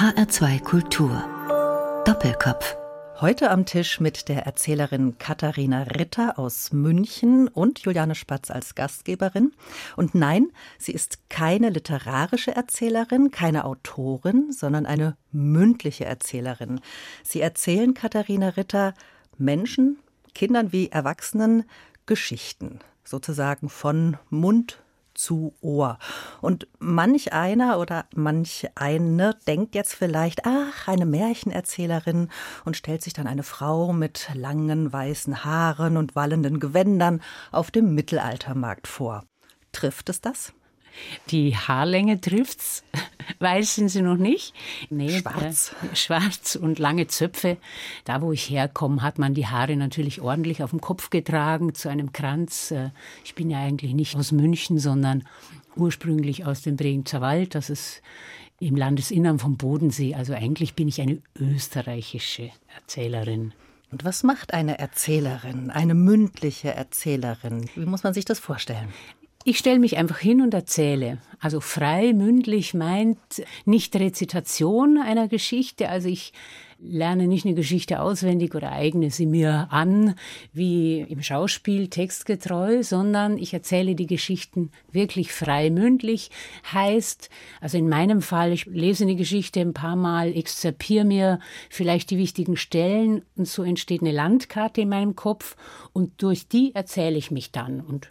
HR2 Kultur. Doppelkopf. Heute am Tisch mit der Erzählerin Katharina Ritter aus München und Juliane Spatz als Gastgeberin. Und nein, sie ist keine literarische Erzählerin, keine Autorin, sondern eine mündliche Erzählerin. Sie erzählen Katharina Ritter Menschen, Kindern wie Erwachsenen, Geschichten, sozusagen von Mund zu Ohr. Und manch einer oder manch eine denkt jetzt vielleicht, ach, eine Märchenerzählerin und stellt sich dann eine Frau mit langen weißen Haaren und wallenden Gewändern auf dem Mittelaltermarkt vor. Trifft es das? Die Haarlänge trifft's. Weiß sind sie noch nicht. Nee, schwarz. Äh, schwarz und lange Zöpfe. Da, wo ich herkomme, hat man die Haare natürlich ordentlich auf dem Kopf getragen zu einem Kranz. Äh, ich bin ja eigentlich nicht aus München, sondern ursprünglich aus dem Bregenzer Wald. Das ist im Landesinnern vom Bodensee. Also eigentlich bin ich eine österreichische Erzählerin. Und was macht eine Erzählerin, eine mündliche Erzählerin? Wie muss man sich das vorstellen? Ich stelle mich einfach hin und erzähle. Also frei, mündlich meint nicht Rezitation einer Geschichte. Also ich lerne nicht eine Geschichte auswendig oder eigne sie mir an, wie im Schauspiel textgetreu, sondern ich erzähle die Geschichten wirklich frei mündlich. Heißt, also in meinem Fall, ich lese eine Geschichte ein paar Mal, exzerpiere mir vielleicht die wichtigen Stellen und so entsteht eine Landkarte in meinem Kopf und durch die erzähle ich mich dann und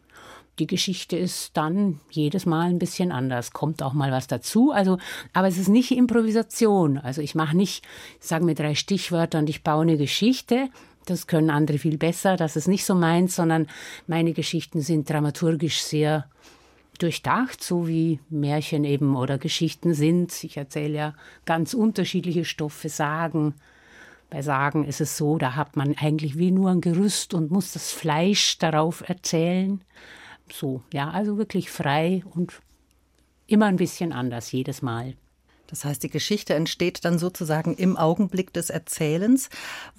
die Geschichte ist dann jedes Mal ein bisschen anders. Kommt auch mal was dazu. Also, aber es ist nicht Improvisation. Also ich mache nicht, ich sage mir drei Stichwörter und ich baue eine Geschichte. Das können andere viel besser. Das ist nicht so meins, sondern meine Geschichten sind dramaturgisch sehr durchdacht, so wie Märchen eben oder Geschichten sind. Ich erzähle ja ganz unterschiedliche Stoffe, Sagen. Bei Sagen ist es so, da hat man eigentlich wie nur ein Gerüst und muss das Fleisch darauf erzählen so, ja, also wirklich frei und immer ein bisschen anders jedes Mal. Das heißt, die Geschichte entsteht dann sozusagen im Augenblick des Erzählens.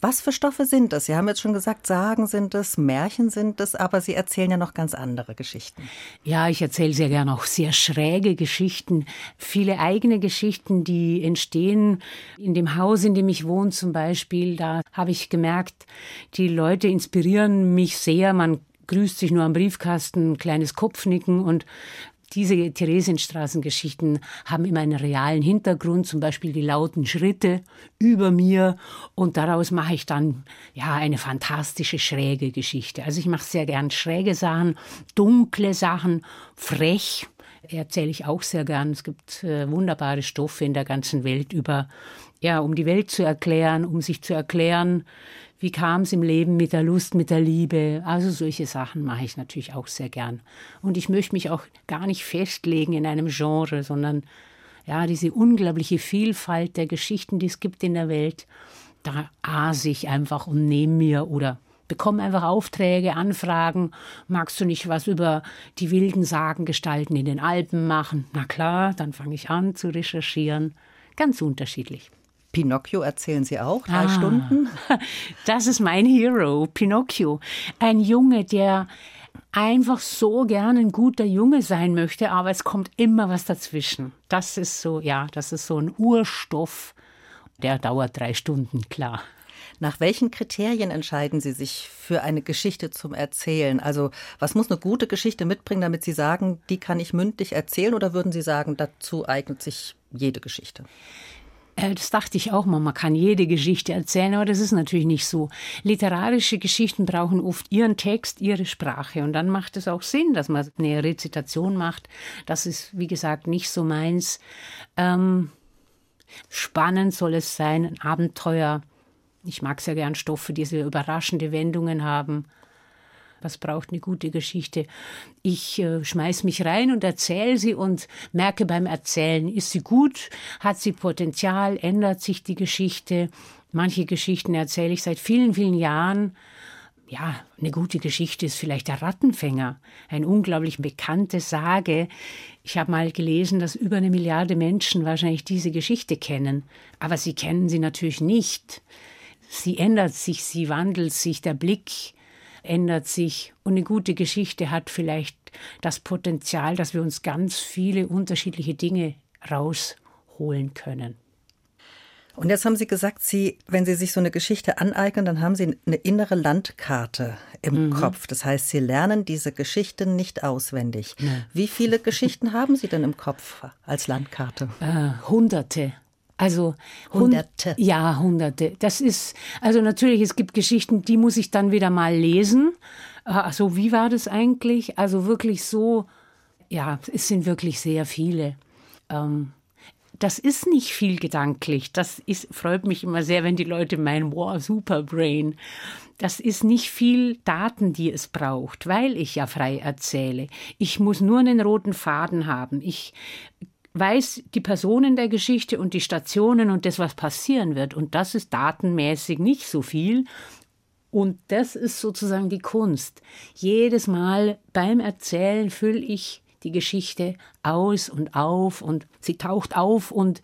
Was für Stoffe sind das? Sie haben jetzt schon gesagt, Sagen sind es, Märchen sind es, aber Sie erzählen ja noch ganz andere Geschichten. Ja, ich erzähle sehr gerne auch sehr schräge Geschichten, viele eigene Geschichten, die entstehen in dem Haus, in dem ich wohne zum Beispiel. Da habe ich gemerkt, die Leute inspirieren mich sehr. Man grüßt sich nur am Briefkasten, ein kleines Kopfnicken und diese Theresienstraßengeschichten haben immer einen realen Hintergrund, zum Beispiel die lauten Schritte über mir und daraus mache ich dann ja eine fantastische schräge Geschichte. Also ich mache sehr gern schräge Sachen, dunkle Sachen, frech erzähle ich auch sehr gern. Es gibt äh, wunderbare Stoffe in der ganzen Welt über ja, um die Welt zu erklären, um sich zu erklären, wie kam es im Leben mit der Lust, mit der Liebe? Also solche Sachen mache ich natürlich auch sehr gern. Und ich möchte mich auch gar nicht festlegen in einem Genre, sondern ja, diese unglaubliche Vielfalt der Geschichten, die es gibt in der Welt, da aße ich einfach und nehme mir oder bekomme einfach Aufträge, Anfragen. Magst du nicht was über die wilden Sagengestalten in den Alpen machen? Na klar, dann fange ich an zu recherchieren. Ganz unterschiedlich. Pinocchio erzählen Sie auch, drei ah, Stunden? Das ist mein Hero, Pinocchio. Ein Junge, der einfach so gern ein guter Junge sein möchte, aber es kommt immer was dazwischen. Das ist so, ja, das ist so ein Urstoff. Der dauert drei Stunden, klar. Nach welchen Kriterien entscheiden Sie sich für eine Geschichte zum Erzählen? Also, was muss eine gute Geschichte mitbringen, damit Sie sagen, die kann ich mündlich erzählen? Oder würden Sie sagen, dazu eignet sich jede Geschichte? Äh, das dachte ich auch mal, man kann jede Geschichte erzählen, aber das ist natürlich nicht so. Literarische Geschichten brauchen oft ihren Text, ihre Sprache und dann macht es auch Sinn, dass man eine Rezitation macht. Das ist, wie gesagt, nicht so meins. Ähm, spannend soll es sein, ein Abenteuer. Ich mag sehr gern Stoffe, die so überraschende Wendungen haben. Was braucht eine gute Geschichte? Ich äh, schmeiß mich rein und erzähle sie und merke beim Erzählen, ist sie gut? Hat sie Potenzial? Ändert sich die Geschichte? Manche Geschichten erzähle ich seit vielen, vielen Jahren. Ja, eine gute Geschichte ist vielleicht der Rattenfänger, ein unglaublich bekannte Sage. Ich habe mal gelesen, dass über eine Milliarde Menschen wahrscheinlich diese Geschichte kennen, aber sie kennen sie natürlich nicht. Sie ändert sich, sie wandelt sich, der Blick ändert sich und eine gute Geschichte hat vielleicht das Potenzial, dass wir uns ganz viele unterschiedliche Dinge rausholen können. Und jetzt haben Sie gesagt, Sie, wenn Sie sich so eine Geschichte aneignen, dann haben Sie eine innere Landkarte im mhm. Kopf. Das heißt, Sie lernen diese Geschichten nicht auswendig. Nee. Wie viele Geschichten haben Sie denn im Kopf als Landkarte? Äh, hunderte. Also Hunderte. Ja, Hunderte. Das ist also natürlich. Es gibt Geschichten, die muss ich dann wieder mal lesen. Also wie war das eigentlich? Also wirklich so. Ja, es sind wirklich sehr viele. Ähm, das ist nicht viel gedanklich. Das ist, freut mich immer sehr, wenn die Leute meinen, wow, super Brain. Das ist nicht viel Daten, die es braucht, weil ich ja frei erzähle. Ich muss nur einen roten Faden haben. Ich weiß die Personen der Geschichte und die Stationen und das, was passieren wird. Und das ist datenmäßig nicht so viel. Und das ist sozusagen die Kunst. Jedes Mal beim Erzählen fülle ich die Geschichte aus und auf und sie taucht auf und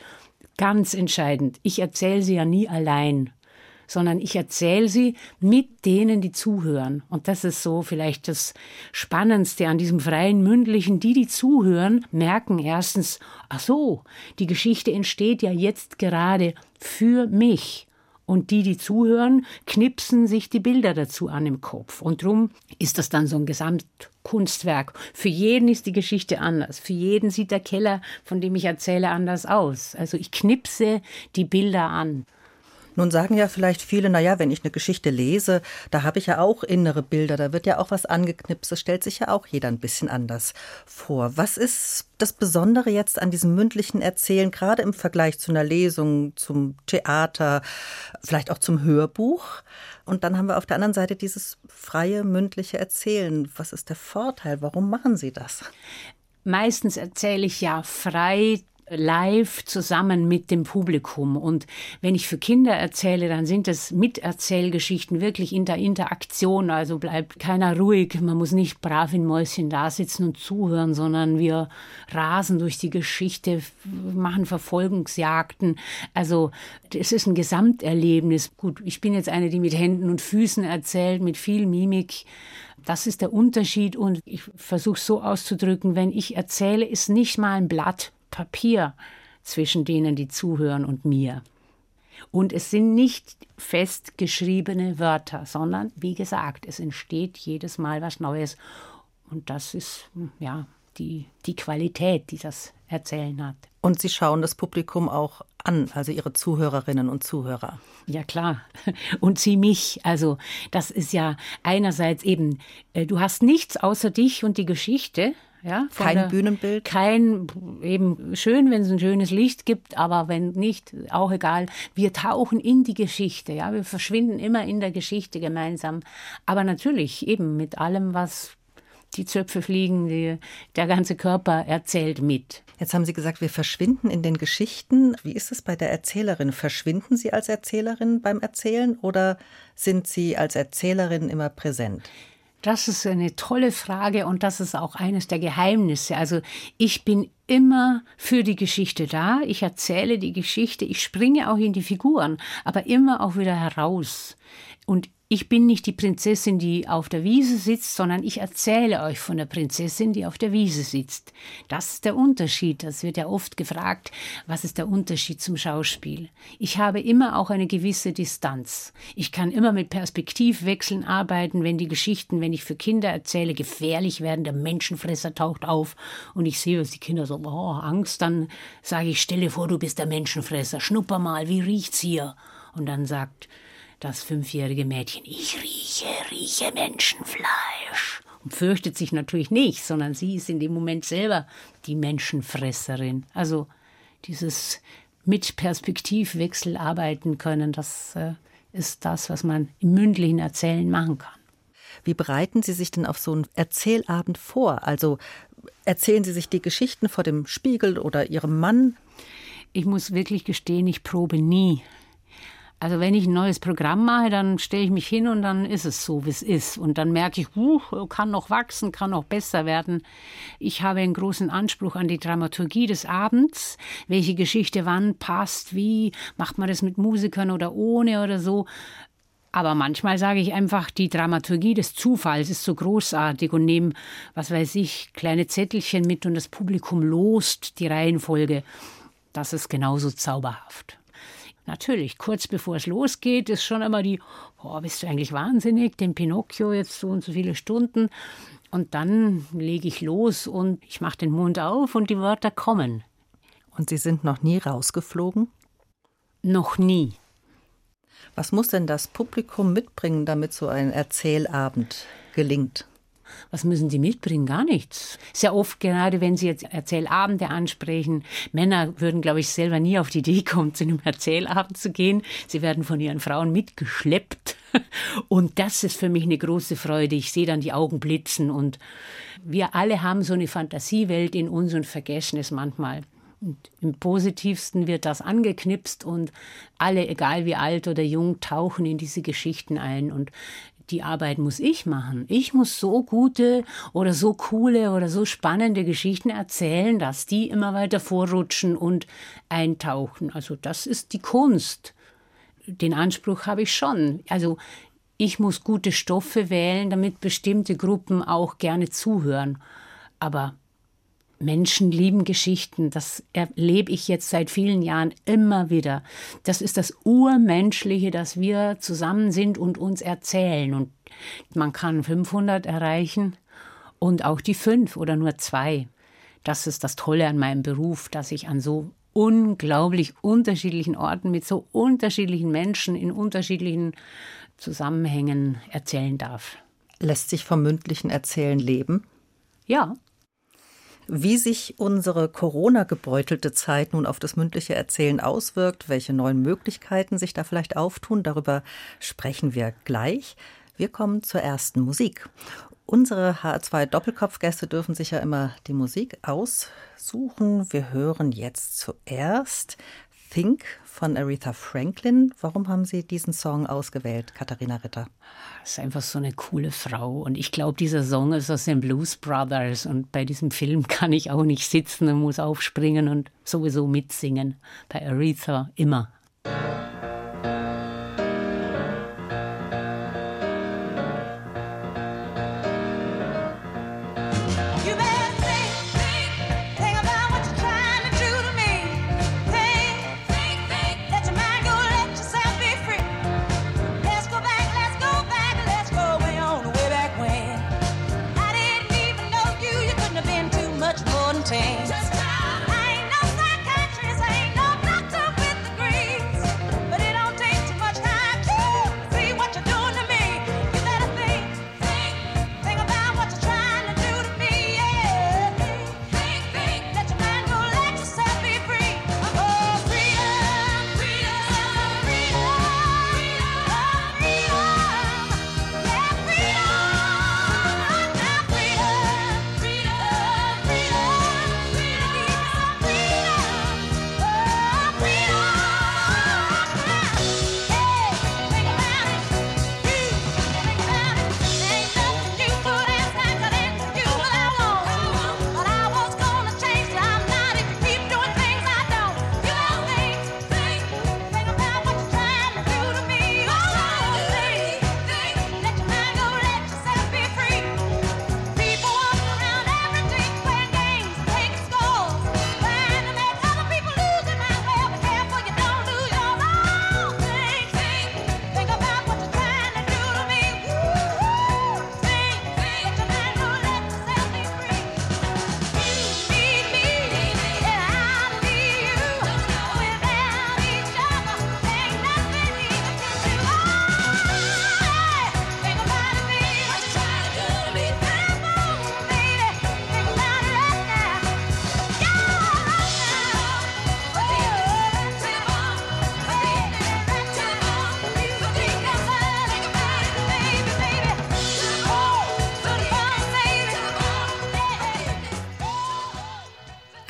ganz entscheidend, ich erzähle sie ja nie allein sondern ich erzähle sie mit denen, die zuhören. Und das ist so vielleicht das Spannendste an diesem freien mündlichen. Die, die zuhören, merken erstens, ach so, die Geschichte entsteht ja jetzt gerade für mich. Und die, die zuhören, knipsen sich die Bilder dazu an im Kopf. Und drum ist das dann so ein Gesamtkunstwerk. Für jeden ist die Geschichte anders. Für jeden sieht der Keller, von dem ich erzähle, anders aus. Also ich knipse die Bilder an. Nun sagen ja vielleicht viele, naja, wenn ich eine Geschichte lese, da habe ich ja auch innere Bilder, da wird ja auch was angeknipst, das stellt sich ja auch jeder ein bisschen anders vor. Was ist das Besondere jetzt an diesem mündlichen Erzählen, gerade im Vergleich zu einer Lesung, zum Theater, vielleicht auch zum Hörbuch? Und dann haben wir auf der anderen Seite dieses freie mündliche Erzählen. Was ist der Vorteil? Warum machen Sie das? Meistens erzähle ich ja frei live zusammen mit dem Publikum. Und wenn ich für Kinder erzähle, dann sind es Miterzählgeschichten wirklich in der Interaktion. Also bleibt keiner ruhig. Man muss nicht brav in Mäuschen da sitzen und zuhören, sondern wir rasen durch die Geschichte, machen Verfolgungsjagden. Also es ist ein Gesamterlebnis. Gut, ich bin jetzt eine, die mit Händen und Füßen erzählt, mit viel Mimik. Das ist der Unterschied und ich versuche so auszudrücken, wenn ich erzähle, ist nicht mal ein Blatt Papier zwischen denen, die zuhören und mir. Und es sind nicht festgeschriebene Wörter, sondern wie gesagt, es entsteht jedes Mal was Neues. Und das ist ja die, die Qualität, die das Erzählen hat. Und Sie schauen das Publikum auch an, also Ihre Zuhörerinnen und Zuhörer. Ja klar. Und Sie mich. Also das ist ja einerseits eben, äh, du hast nichts außer dich und die Geschichte. Ja, kein der, Bühnenbild? Kein, eben schön, wenn es ein schönes Licht gibt, aber wenn nicht, auch egal. Wir tauchen in die Geschichte, ja, wir verschwinden immer in der Geschichte gemeinsam. Aber natürlich eben mit allem, was die Zöpfe fliegen, die, der ganze Körper erzählt mit. Jetzt haben Sie gesagt, wir verschwinden in den Geschichten. Wie ist es bei der Erzählerin? Verschwinden Sie als Erzählerin beim Erzählen oder sind Sie als Erzählerin immer präsent? Das ist eine tolle Frage und das ist auch eines der Geheimnisse. Also ich bin immer für die Geschichte da. Ich erzähle die Geschichte, ich springe auch in die Figuren, aber immer auch wieder heraus. Und ich bin nicht die Prinzessin, die auf der Wiese sitzt, sondern ich erzähle euch von der Prinzessin, die auf der Wiese sitzt. Das ist der Unterschied. Das wird ja oft gefragt, was ist der Unterschied zum Schauspiel? Ich habe immer auch eine gewisse Distanz. Ich kann immer mit Perspektivwechseln arbeiten, wenn die Geschichten, wenn ich für Kinder erzähle, gefährlich werden, der Menschenfresser taucht auf und ich sehe, dass die Kinder so, oh, Angst, dann sage ich, stelle vor, du bist der Menschenfresser, schnupper mal, wie riecht's hier? Und dann sagt das fünfjährige Mädchen, ich rieche, rieche Menschenfleisch. Und fürchtet sich natürlich nicht, sondern sie ist in dem Moment selber die Menschenfresserin. Also dieses mit Perspektivwechsel arbeiten können, das äh, ist das, was man im mündlichen Erzählen machen kann. Wie bereiten Sie sich denn auf so einen Erzählabend vor? Also erzählen Sie sich die Geschichten vor dem Spiegel oder Ihrem Mann? Ich muss wirklich gestehen, ich probe nie. Also wenn ich ein neues Programm mache, dann stelle ich mich hin und dann ist es so, wie es ist. Und dann merke ich, uh, kann noch wachsen, kann noch besser werden. Ich habe einen großen Anspruch an die Dramaturgie des Abends. Welche Geschichte wann passt, wie, macht man das mit Musikern oder ohne oder so. Aber manchmal sage ich einfach, die Dramaturgie des Zufalls ist so großartig und nehme, was weiß ich, kleine Zettelchen mit und das Publikum lost die Reihenfolge. Das ist genauso zauberhaft. Natürlich, kurz bevor es losgeht, ist schon immer die, oh, bist du eigentlich wahnsinnig, den Pinocchio jetzt so und so viele Stunden. Und dann lege ich los und ich mache den Mund auf und die Wörter kommen. Und Sie sind noch nie rausgeflogen? Noch nie. Was muss denn das Publikum mitbringen, damit so ein Erzählabend gelingt? Was müssen sie mitbringen? Gar nichts. Sehr oft, gerade wenn sie jetzt Erzählabende ansprechen, Männer würden, glaube ich, selber nie auf die Idee kommen, zu einem Erzählabend zu gehen. Sie werden von ihren Frauen mitgeschleppt. Und das ist für mich eine große Freude. Ich sehe dann die Augen blitzen und wir alle haben so eine Fantasiewelt in uns und vergessen es manchmal. Und im positivsten wird das angeknipst und alle, egal wie alt oder jung, tauchen in diese Geschichten ein. Und die Arbeit muss ich machen. Ich muss so gute oder so coole oder so spannende Geschichten erzählen, dass die immer weiter vorrutschen und eintauchen. Also das ist die Kunst. Den Anspruch habe ich schon. Also ich muss gute Stoffe wählen, damit bestimmte Gruppen auch gerne zuhören. Aber Menschen lieben Geschichten. Das erlebe ich jetzt seit vielen Jahren immer wieder. Das ist das Urmenschliche, dass wir zusammen sind und uns erzählen. Und man kann 500 erreichen und auch die fünf oder nur zwei. Das ist das Tolle an meinem Beruf, dass ich an so unglaublich unterschiedlichen Orten mit so unterschiedlichen Menschen in unterschiedlichen Zusammenhängen erzählen darf. Lässt sich vom mündlichen Erzählen leben? Ja, wie sich unsere Corona-gebeutelte Zeit nun auf das mündliche Erzählen auswirkt, welche neuen Möglichkeiten sich da vielleicht auftun, darüber sprechen wir gleich. Wir kommen zur ersten Musik. Unsere HR2 Doppelkopfgäste dürfen sich ja immer die Musik aussuchen. Wir hören jetzt zuerst Think von Aretha Franklin. Warum haben Sie diesen Song ausgewählt, Katharina Ritter? Das ist einfach so eine coole Frau. Und ich glaube, dieser Song ist aus den Blues Brothers. Und bei diesem Film kann ich auch nicht sitzen und muss aufspringen und sowieso mitsingen. Bei Aretha immer.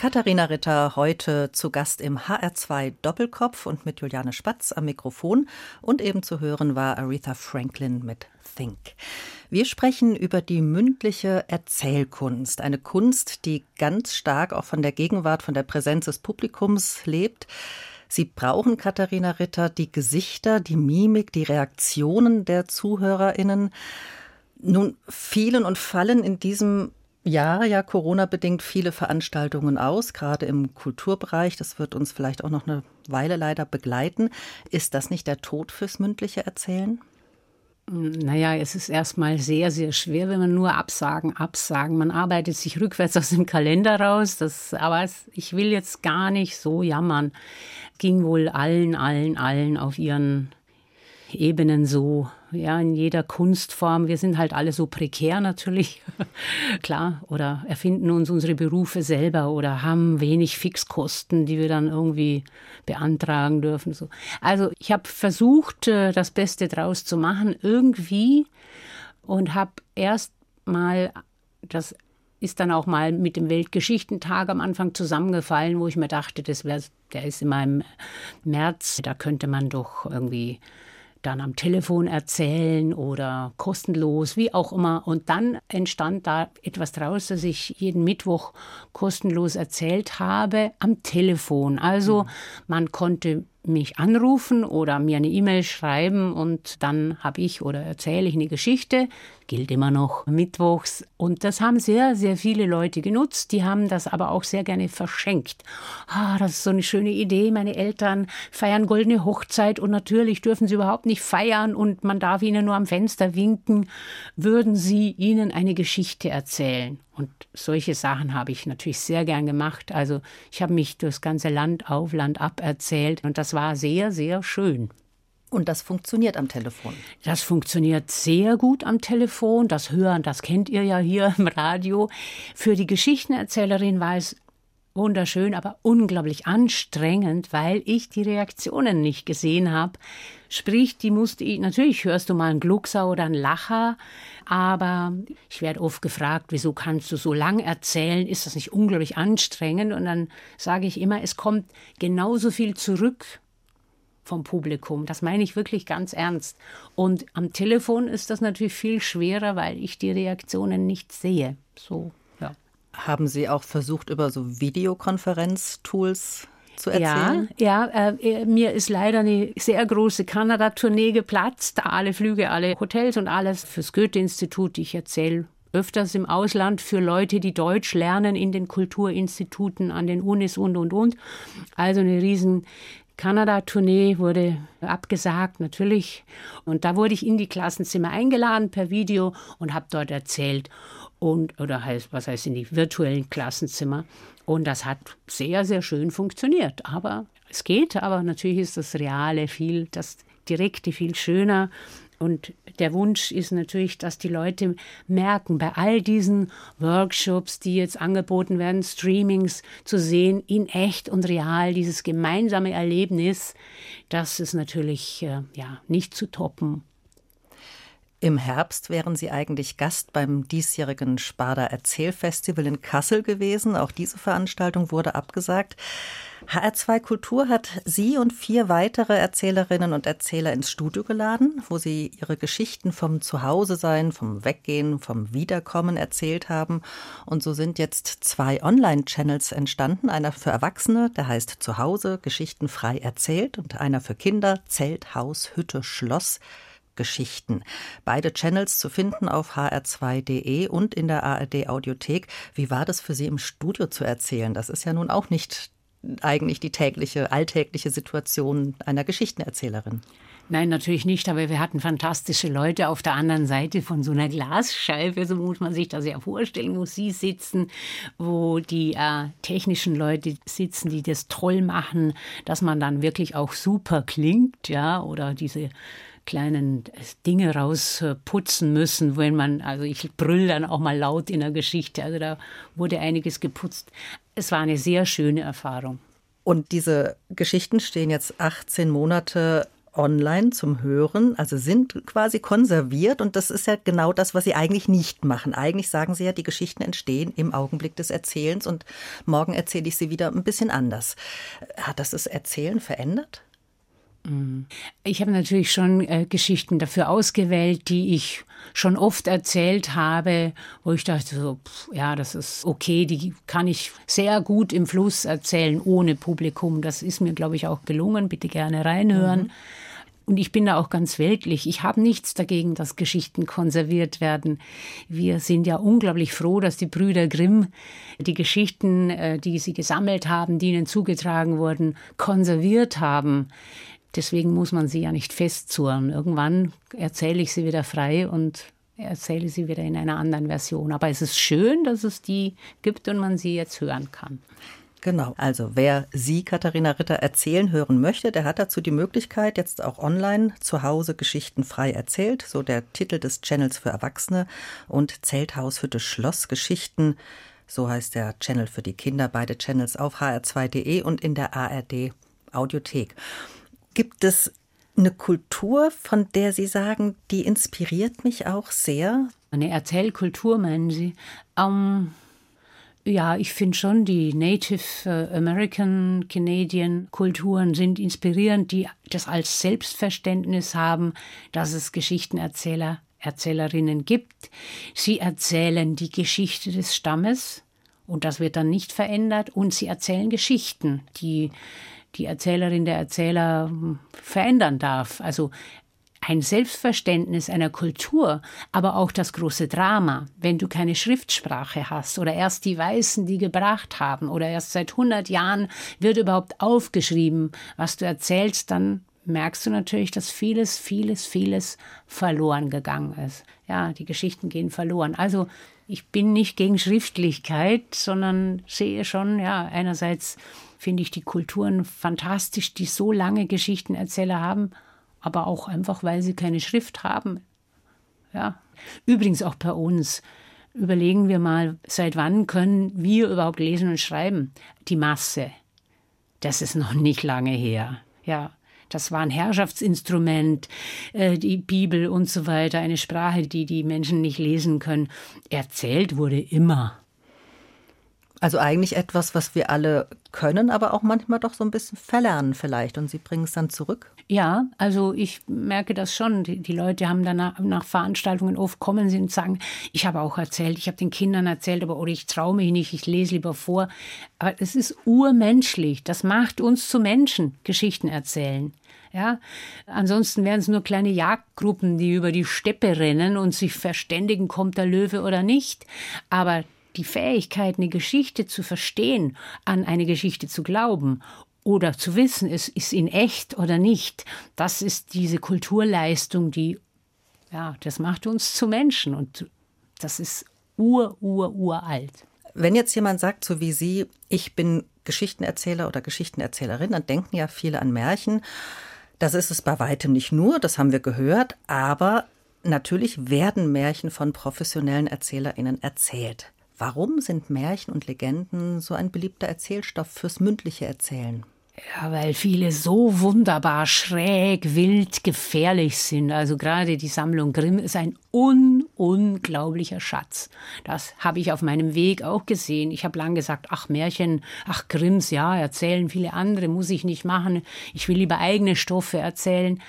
Katharina Ritter heute zu Gast im HR2 Doppelkopf und mit Juliane Spatz am Mikrofon und eben zu hören war Aretha Franklin mit Think. Wir sprechen über die mündliche Erzählkunst, eine Kunst, die ganz stark auch von der Gegenwart, von der Präsenz des Publikums lebt. Sie brauchen, Katharina Ritter, die Gesichter, die Mimik, die Reaktionen der ZuhörerInnen. Nun fielen und fallen in diesem ja, ja, Corona-bedingt viele Veranstaltungen aus, gerade im Kulturbereich. Das wird uns vielleicht auch noch eine Weile leider begleiten. Ist das nicht der Tod fürs mündliche Erzählen? Naja, es ist erstmal sehr, sehr schwer, wenn man nur Absagen, Absagen. Man arbeitet sich rückwärts aus dem Kalender raus. Das, aber es, ich will jetzt gar nicht so jammern. Ging wohl allen, allen, allen auf ihren Ebenen so, ja, in jeder Kunstform. Wir sind halt alle so prekär natürlich, klar, oder erfinden uns unsere Berufe selber oder haben wenig Fixkosten, die wir dann irgendwie beantragen dürfen. So. Also ich habe versucht, äh, das Beste draus zu machen, irgendwie, und habe erst mal das ist dann auch mal mit dem Weltgeschichtentag am Anfang zusammengefallen, wo ich mir dachte, das wäre, der ist immer im März, da könnte man doch irgendwie dann am Telefon erzählen oder kostenlos, wie auch immer. Und dann entstand da etwas draus, dass ich jeden Mittwoch kostenlos erzählt habe am Telefon. Also mhm. man konnte mich anrufen oder mir eine E-Mail schreiben und dann habe ich oder erzähle ich eine Geschichte, gilt immer noch mittwochs und das haben sehr, sehr viele Leute genutzt, die haben das aber auch sehr gerne verschenkt. Ah, das ist so eine schöne Idee, meine Eltern feiern goldene Hochzeit und natürlich dürfen sie überhaupt nicht feiern und man darf ihnen nur am Fenster winken, würden sie ihnen eine Geschichte erzählen. Und solche Sachen habe ich natürlich sehr gern gemacht. Also ich habe mich durchs ganze Land auf, Land ab erzählt und das war sehr, sehr schön. Und das funktioniert am Telefon? Das funktioniert sehr gut am Telefon. Das Hören, das kennt ihr ja hier im Radio. Für die Geschichtenerzählerin war es wunderschön, aber unglaublich anstrengend, weil ich die Reaktionen nicht gesehen habe. Sprich, die musste ich, natürlich hörst du mal einen Gluckser oder einen Lacher, aber ich werde oft gefragt, wieso kannst du so lang erzählen? Ist das nicht unglaublich anstrengend? Und dann sage ich immer, es kommt genauso viel zurück vom Publikum. Das meine ich wirklich ganz ernst. Und am Telefon ist das natürlich viel schwerer, weil ich die Reaktionen nicht sehe. So, ja. Haben Sie auch versucht, über so Videokonferenz-Tools zu erzählen? Ja, ja äh, äh, mir ist leider eine sehr große Kanada-Tournee geplatzt. Alle Flüge, alle Hotels und alles fürs Goethe-Institut. Ich erzähle öfters im Ausland für Leute, die Deutsch lernen in den Kulturinstituten, an den Unis und, und, und. Also eine riesen Kanada-Tournee wurde abgesagt, natürlich. Und da wurde ich in die Klassenzimmer eingeladen per Video und habe dort erzählt. Und, oder heißt, was heißt in die virtuellen Klassenzimmer. Und das hat sehr, sehr schön funktioniert. Aber es geht, aber natürlich ist das Reale viel, das Direkte viel schöner. Und der Wunsch ist natürlich, dass die Leute merken, bei all diesen Workshops, die jetzt angeboten werden, Streamings zu sehen, in echt und real, dieses gemeinsame Erlebnis, das ist natürlich äh, ja, nicht zu toppen. Im Herbst wären Sie eigentlich Gast beim diesjährigen Sparda Erzählfestival in Kassel gewesen. Auch diese Veranstaltung wurde abgesagt. HR2 Kultur hat Sie und vier weitere Erzählerinnen und Erzähler ins Studio geladen, wo sie ihre Geschichten vom Zuhause-Sein, vom Weggehen, vom Wiederkommen erzählt haben. Und so sind jetzt zwei Online-Channels entstanden. Einer für Erwachsene, der heißt Zuhause, Geschichten frei erzählt, und einer für Kinder, Zelt, Haus, Hütte, Schloss. Geschichten. Beide Channels zu finden auf hr2.de und in der ARD Audiothek. Wie war das für Sie im Studio zu erzählen? Das ist ja nun auch nicht eigentlich die tägliche, alltägliche Situation einer Geschichtenerzählerin. Nein, natürlich nicht, aber wir hatten fantastische Leute auf der anderen Seite von so einer Glasscheibe, so muss man sich das ja vorstellen, wo sie sitzen, wo die äh, technischen Leute sitzen, die das toll machen, dass man dann wirklich auch super klingt, ja, oder diese kleinen Dinge rausputzen müssen, wenn man, also ich brüll dann auch mal laut in der Geschichte, also da wurde einiges geputzt. Es war eine sehr schöne Erfahrung. Und diese Geschichten stehen jetzt 18 Monate online zum Hören, also sind quasi konserviert und das ist ja genau das, was Sie eigentlich nicht machen. Eigentlich sagen Sie ja, die Geschichten entstehen im Augenblick des Erzählens und morgen erzähle ich sie wieder ein bisschen anders. Hat das das Erzählen verändert? Mhm. Ich habe natürlich schon äh, Geschichten dafür ausgewählt, die ich schon oft erzählt habe, wo ich dachte, so, pff, ja, das ist okay, die kann ich sehr gut im Fluss erzählen, ohne Publikum. Das ist mir, glaube ich, auch gelungen. Bitte gerne reinhören. Mhm. Und ich bin da auch ganz weltlich. Ich habe nichts dagegen, dass Geschichten konserviert werden. Wir sind ja unglaublich froh, dass die Brüder Grimm die Geschichten, äh, die sie gesammelt haben, die ihnen zugetragen wurden, konserviert haben. Deswegen muss man sie ja nicht festzurren. Irgendwann erzähle ich sie wieder frei und erzähle sie wieder in einer anderen Version. Aber es ist schön, dass es die gibt und man sie jetzt hören kann. Genau. Also wer Sie, Katharina Ritter, erzählen hören möchte, der hat dazu die Möglichkeit, jetzt auch online zu Hause Geschichten frei erzählt. So der Titel des Channels für Erwachsene und Zelthaus Hütte Schloss Geschichten. So heißt der Channel für die Kinder. Beide Channels auf hr2.de und in der ARD Audiothek. Gibt es eine Kultur, von der Sie sagen, die inspiriert mich auch sehr? Eine Erzählkultur, meinen Sie? Ähm, ja, ich finde schon, die Native äh, American Canadian Kulturen sind inspirierend, die das als Selbstverständnis haben, dass es Geschichtenerzähler, Erzählerinnen gibt. Sie erzählen die Geschichte des Stammes und das wird dann nicht verändert und sie erzählen Geschichten, die die Erzählerin der Erzähler hm, verändern darf. Also ein Selbstverständnis einer Kultur, aber auch das große Drama, wenn du keine Schriftsprache hast oder erst die Weißen, die gebracht haben oder erst seit 100 Jahren wird überhaupt aufgeschrieben, was du erzählst, dann merkst du natürlich, dass vieles, vieles, vieles verloren gegangen ist. Ja, die Geschichten gehen verloren. Also ich bin nicht gegen Schriftlichkeit, sondern sehe schon, ja, einerseits finde ich die Kulturen fantastisch, die so lange Geschichtenerzähler haben, aber auch einfach, weil sie keine Schrift haben. Ja. Übrigens auch bei uns. Überlegen wir mal, seit wann können wir überhaupt lesen und schreiben? Die Masse. Das ist noch nicht lange her. Ja. Das war ein Herrschaftsinstrument, äh, die Bibel und so weiter, eine Sprache, die die Menschen nicht lesen können. Erzählt wurde immer. Also eigentlich etwas, was wir alle können, aber auch manchmal doch so ein bisschen verlernen vielleicht. Und Sie bringen es dann zurück? Ja, also ich merke das schon. Die, die Leute haben danach nach Veranstaltungen oft kommen sie und sagen, ich habe auch erzählt, ich habe den Kindern erzählt, aber oder ich traue mich nicht, ich lese lieber vor. Aber es ist urmenschlich. Das macht uns zu Menschen, Geschichten erzählen. Ja, ansonsten wären es nur kleine Jagdgruppen, die über die Steppe rennen und sich verständigen, kommt der Löwe oder nicht. Aber die Fähigkeit, eine Geschichte zu verstehen, an eine Geschichte zu glauben oder zu wissen, es ist in echt oder nicht, das ist diese Kulturleistung, die, ja, das macht uns zu Menschen und das ist ur, ur, uralt. Wenn jetzt jemand sagt, so wie Sie, ich bin Geschichtenerzähler oder Geschichtenerzählerin, dann denken ja viele an Märchen. Das ist es bei weitem nicht nur, das haben wir gehört, aber natürlich werden Märchen von professionellen ErzählerInnen erzählt. Warum sind Märchen und Legenden so ein beliebter Erzählstoff fürs mündliche Erzählen? Ja, weil viele so wunderbar schräg, wild, gefährlich sind. Also gerade die Sammlung Grimm ist ein un unglaublicher Schatz. Das habe ich auf meinem Weg auch gesehen. Ich habe lang gesagt, ach Märchen, ach Grimms, ja, erzählen viele andere, muss ich nicht machen. Ich will lieber eigene Stoffe erzählen.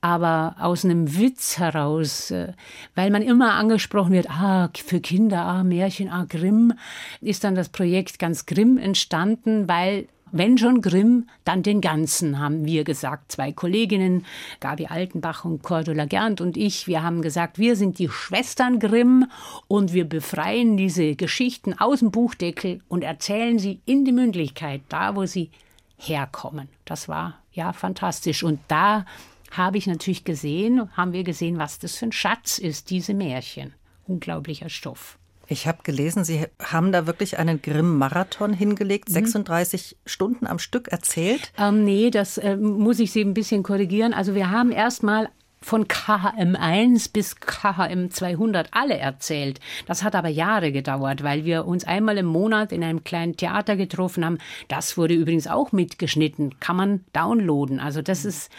Aber aus einem Witz heraus, äh, weil man immer angesprochen wird, ah, für Kinder, ah, Märchen, ah, Grimm, ist dann das Projekt ganz Grimm entstanden, weil wenn schon Grimm, dann den ganzen, haben wir gesagt. Zwei Kolleginnen, Gabi Altenbach und Cordula Gernt und ich, wir haben gesagt, wir sind die Schwestern Grimm und wir befreien diese Geschichten aus dem Buchdeckel und erzählen sie in die Mündlichkeit, da wo sie herkommen. Das war ja fantastisch. Und da habe ich natürlich gesehen, haben wir gesehen, was das für ein Schatz ist, diese Märchen. Unglaublicher Stoff. Ich habe gelesen, Sie haben da wirklich einen Grimm-Marathon hingelegt, 36 mhm. Stunden am Stück erzählt. Ähm, nee, das äh, muss ich Sie ein bisschen korrigieren. Also wir haben erst mal von KHM 1 bis KHM 200 alle erzählt. Das hat aber Jahre gedauert, weil wir uns einmal im Monat in einem kleinen Theater getroffen haben. Das wurde übrigens auch mitgeschnitten, kann man downloaden. Also das ist,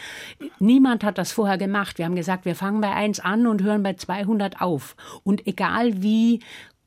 niemand hat das vorher gemacht. Wir haben gesagt, wir fangen bei 1 an und hören bei 200 auf. Und egal wie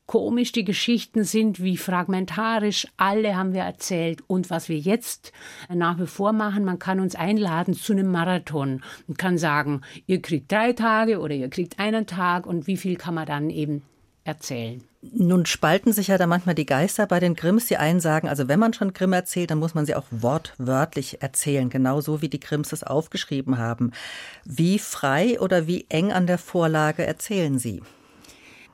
komisch die Geschichten sind, wie fragmentarisch, alle haben wir erzählt. Und was wir jetzt nach wie vor machen, man kann uns einladen zu einem Marathon und kann sagen, ihr kriegt drei Tage oder ihr kriegt einen Tag und wie viel kann man dann eben erzählen. Nun spalten sich ja da manchmal die Geister bei den Grimms. Die einen sagen, also wenn man schon Grimm erzählt, dann muss man sie auch wortwörtlich erzählen, genauso wie die Grimms es aufgeschrieben haben. Wie frei oder wie eng an der Vorlage erzählen Sie?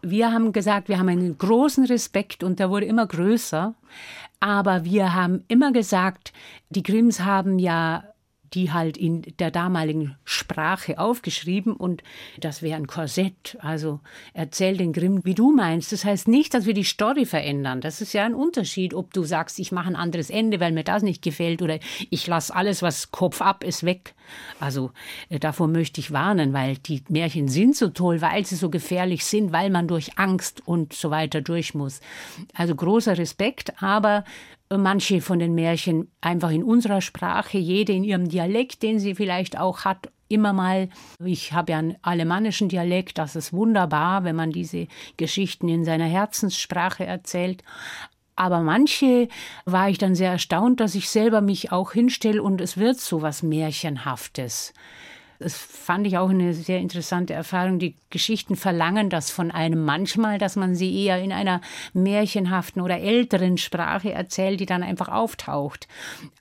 Wir haben gesagt, wir haben einen großen Respekt und der wurde immer größer. Aber wir haben immer gesagt, die Grimms haben ja die halt in der damaligen Sprache aufgeschrieben und das wäre ein Korsett. Also erzähl den Grimm, wie du meinst. Das heißt nicht, dass wir die Story verändern. Das ist ja ein Unterschied, ob du sagst, ich mache ein anderes Ende, weil mir das nicht gefällt oder ich lasse alles, was Kopf ab ist, weg. Also äh, davor möchte ich warnen, weil die Märchen sind so toll, weil sie so gefährlich sind, weil man durch Angst und so weiter durch muss. Also großer Respekt, aber manche von den Märchen einfach in unserer Sprache, jede in ihrem Dialekt, den sie vielleicht auch hat, immer mal. Ich habe ja einen alemannischen Dialekt, das ist wunderbar, wenn man diese Geschichten in seiner Herzenssprache erzählt. Aber manche war ich dann sehr erstaunt, dass ich selber mich auch hinstelle und es wird so was Märchenhaftes. Das fand ich auch eine sehr interessante Erfahrung. Die Geschichten verlangen das von einem manchmal, dass man sie eher in einer märchenhaften oder älteren Sprache erzählt, die dann einfach auftaucht.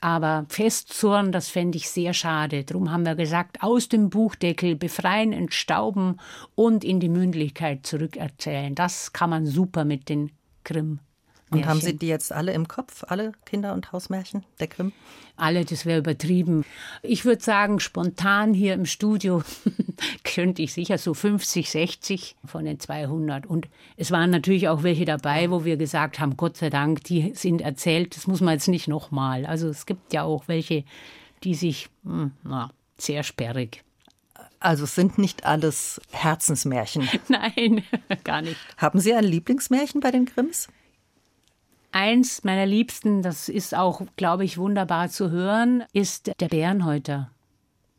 Aber festzurren, das fände ich sehr schade. Darum haben wir gesagt, aus dem Buchdeckel befreien, entstauben und in die Mündlichkeit zurückerzählen. Das kann man super mit den Grimm und haben Sie die jetzt alle im Kopf, alle Kinder- und Hausmärchen der Grimm? Alle, das wäre übertrieben. Ich würde sagen, spontan hier im Studio könnte ich sicher so 50, 60 von den 200. Und es waren natürlich auch welche dabei, wo wir gesagt haben, Gott sei Dank, die sind erzählt, das muss man jetzt nicht nochmal. Also es gibt ja auch welche, die sich, hm, na, sehr sperrig. Also es sind nicht alles Herzensmärchen. Nein, gar nicht. Haben Sie ein Lieblingsmärchen bei den Grimms? Eins meiner Liebsten, das ist auch, glaube ich, wunderbar zu hören, ist der Bärenhäuter.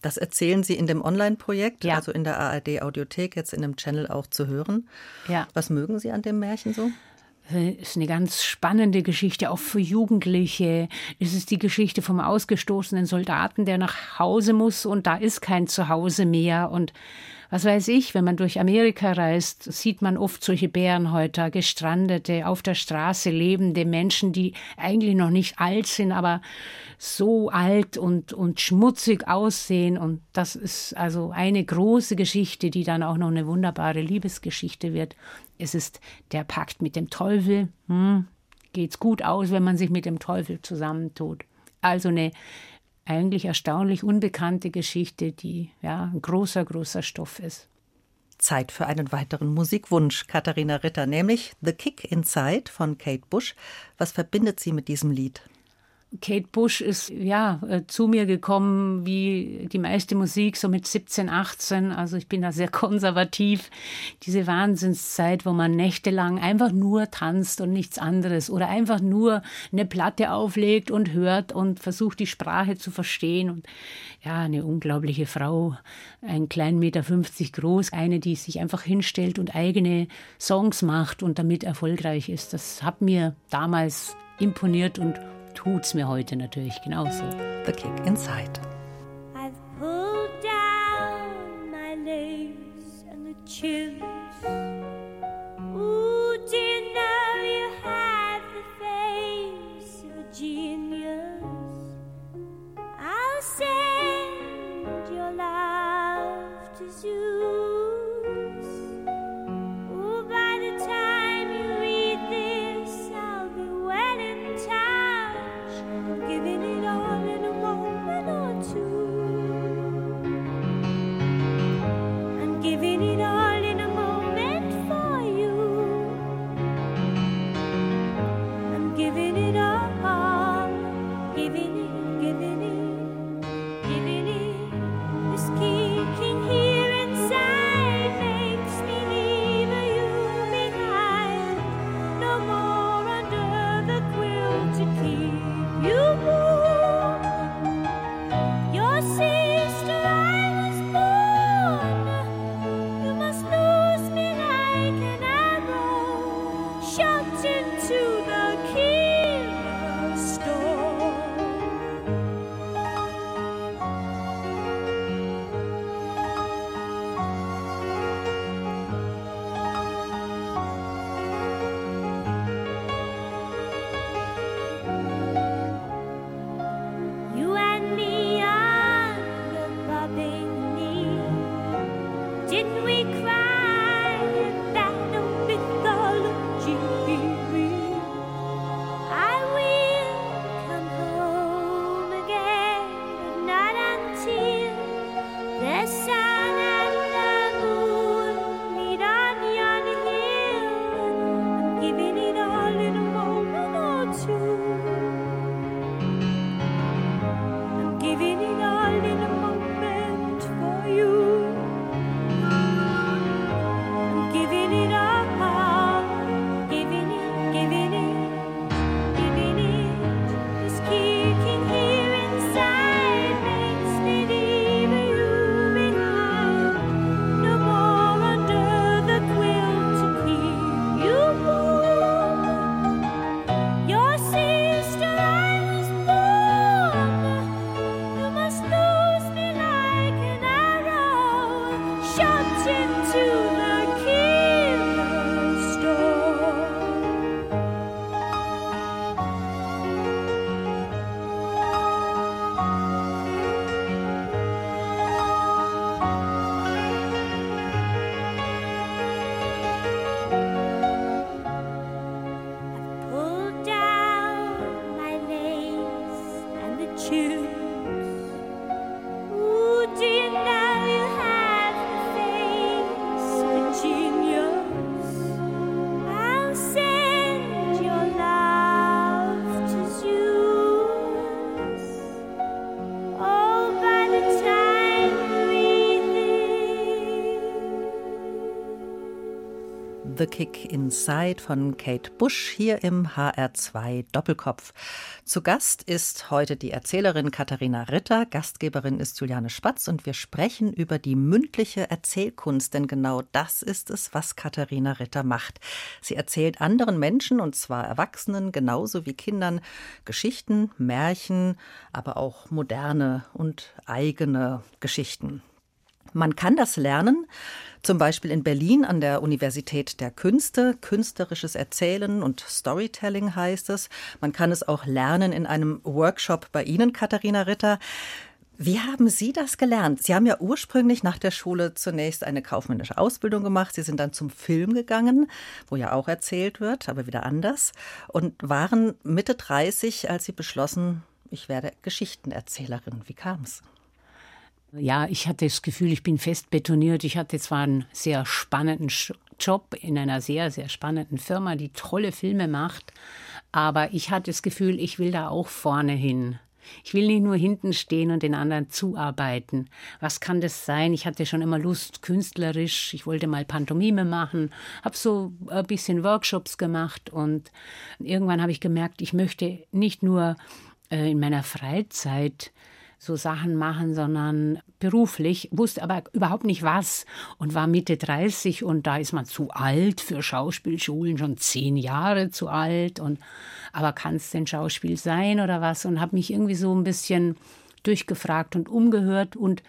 Das erzählen Sie in dem Online-Projekt, ja. also in der ARD-Audiothek, jetzt in dem Channel auch zu hören. Ja. Was mögen Sie an dem Märchen so? Äh, ist eine ganz spannende Geschichte, auch für Jugendliche. Es ist die Geschichte vom ausgestoßenen Soldaten, der nach Hause muss und da ist kein Zuhause mehr. Und was weiß ich, wenn man durch Amerika reist, sieht man oft solche Bärenhäuter, gestrandete, auf der Straße lebende Menschen, die eigentlich noch nicht alt sind, aber so alt und, und schmutzig aussehen. Und das ist also eine große Geschichte, die dann auch noch eine wunderbare Liebesgeschichte wird. Es ist der Pakt mit dem Teufel. Hm, geht's gut aus, wenn man sich mit dem Teufel zusammentut. Also eine eigentlich erstaunlich unbekannte Geschichte, die ja ein großer, großer Stoff ist. Zeit für einen weiteren Musikwunsch, Katharina Ritter, nämlich The Kick Inside von Kate Bush. Was verbindet sie mit diesem Lied? Kate Bush ist ja äh, zu mir gekommen wie die meiste Musik so mit 17, 18. Also ich bin da sehr konservativ. Diese Wahnsinnszeit, wo man nächtelang einfach nur tanzt und nichts anderes oder einfach nur eine Platte auflegt und hört und versucht die Sprache zu verstehen und ja, eine unglaubliche Frau, ein klein Meter 50 groß, eine, die sich einfach hinstellt und eigene Songs macht und damit erfolgreich ist. Das hat mir damals imponiert und tut's mir heute natürlich genauso. The Kick Inside. I've pulled down my lace and the chills. didn't we? The Kick Inside von Kate Bush hier im HR2 Doppelkopf. Zu Gast ist heute die Erzählerin Katharina Ritter, Gastgeberin ist Juliane Spatz und wir sprechen über die mündliche Erzählkunst, denn genau das ist es, was Katharina Ritter macht. Sie erzählt anderen Menschen, und zwar Erwachsenen genauso wie Kindern, Geschichten, Märchen, aber auch moderne und eigene Geschichten. Man kann das lernen, zum Beispiel in Berlin an der Universität der Künste. Künstlerisches Erzählen und Storytelling heißt es. Man kann es auch lernen in einem Workshop bei Ihnen, Katharina Ritter. Wie haben Sie das gelernt? Sie haben ja ursprünglich nach der Schule zunächst eine kaufmännische Ausbildung gemacht. Sie sind dann zum Film gegangen, wo ja auch erzählt wird, aber wieder anders. Und waren Mitte 30, als Sie beschlossen, ich werde Geschichtenerzählerin. Wie kam es? Ja, ich hatte das Gefühl, ich bin fest betoniert. Ich hatte zwar einen sehr spannenden Job in einer sehr, sehr spannenden Firma, die tolle Filme macht, aber ich hatte das Gefühl, ich will da auch vorne hin. Ich will nicht nur hinten stehen und den anderen zuarbeiten. Was kann das sein? Ich hatte schon immer Lust, künstlerisch. Ich wollte mal Pantomime machen, habe so ein bisschen Workshops gemacht und irgendwann habe ich gemerkt, ich möchte nicht nur äh, in meiner Freizeit so Sachen machen, sondern beruflich, wusste aber überhaupt nicht was und war Mitte 30 und da ist man zu alt für Schauspielschulen, schon zehn Jahre zu alt und aber kann es denn Schauspiel sein oder was? Und habe mich irgendwie so ein bisschen durchgefragt und umgehört und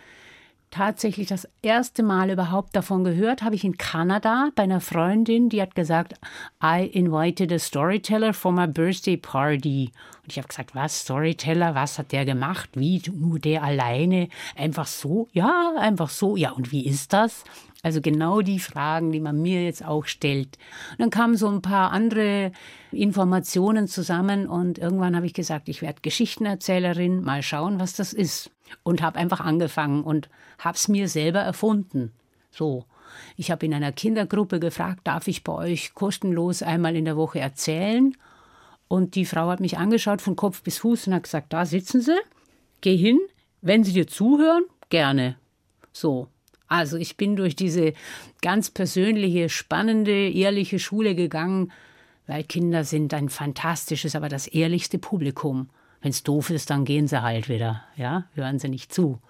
tatsächlich das erste Mal überhaupt davon gehört, habe ich in Kanada bei einer Freundin, die hat gesagt, I invited a storyteller for my birthday party. Und ich habe gesagt, was, Storyteller, was hat der gemacht? Wie, nur der alleine? Einfach so? Ja, einfach so. Ja, und wie ist das? Also genau die Fragen, die man mir jetzt auch stellt. Und dann kamen so ein paar andere Informationen zusammen und irgendwann habe ich gesagt, ich werde Geschichtenerzählerin, mal schauen, was das ist. Und habe einfach angefangen und habe es mir selber erfunden. So. Ich habe in einer Kindergruppe gefragt, darf ich bei euch kostenlos einmal in der Woche erzählen? Und die Frau hat mich angeschaut von Kopf bis Fuß und hat gesagt, da sitzen Sie, geh hin, wenn Sie dir zuhören, gerne. So. Also ich bin durch diese ganz persönliche, spannende, ehrliche Schule gegangen, weil Kinder sind ein fantastisches, aber das ehrlichste Publikum. Wenn es doof ist, dann gehen sie halt wieder, ja, hören sie nicht zu.